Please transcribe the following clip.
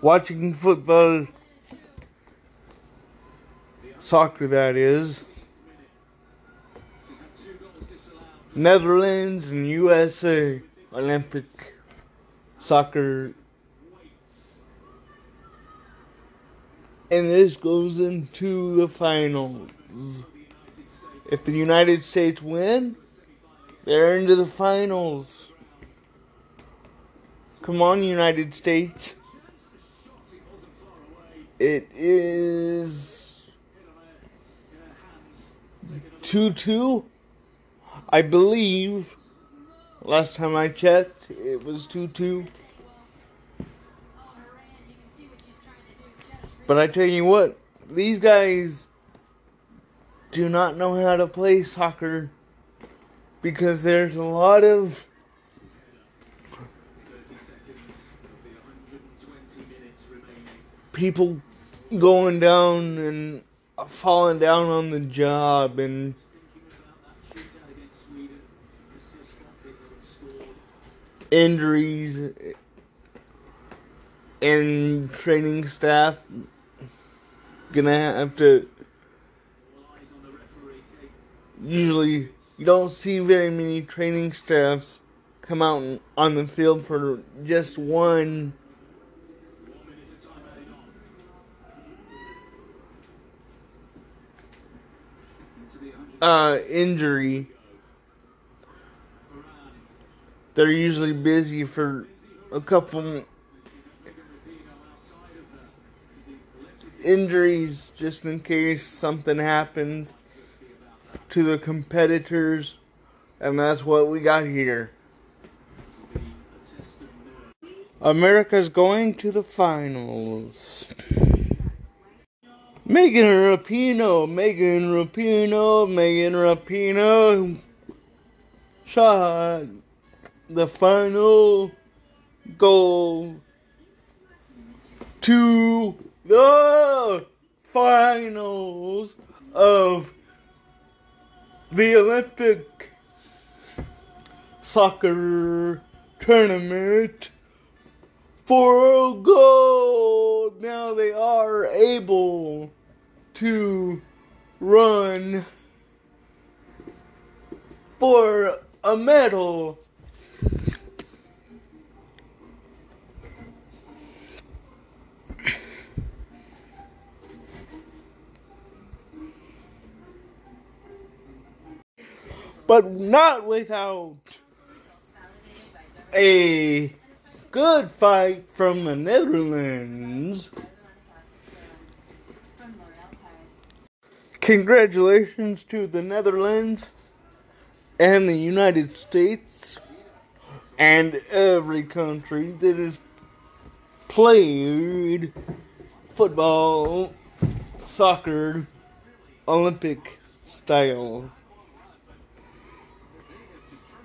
watching football, soccer that is. Netherlands and USA Olympic soccer. And this goes into the finals. If the United States win, they're into the finals. Come on, United States. It is 2 2. I believe. Last time I checked, it was 2 2. But I tell you what, these guys do not know how to play soccer because there's a lot of people going down and falling down on the job and injuries and training staff gonna have to usually you don't see very many training staffs come out on the field for just one uh, injury. They're usually busy for a couple injuries just in case something happens to the competitors, and that's what we got here. America's going to the finals. Megan Rapinoe, Megan Rapinoe, Megan Rapinoe shot the final goal to the finals of the Olympic soccer tournament for gold. Now they are able to run for a medal. But not without a good fight from the Netherlands. Congratulations to the Netherlands and the United States and every country that has played football, soccer, Olympic style.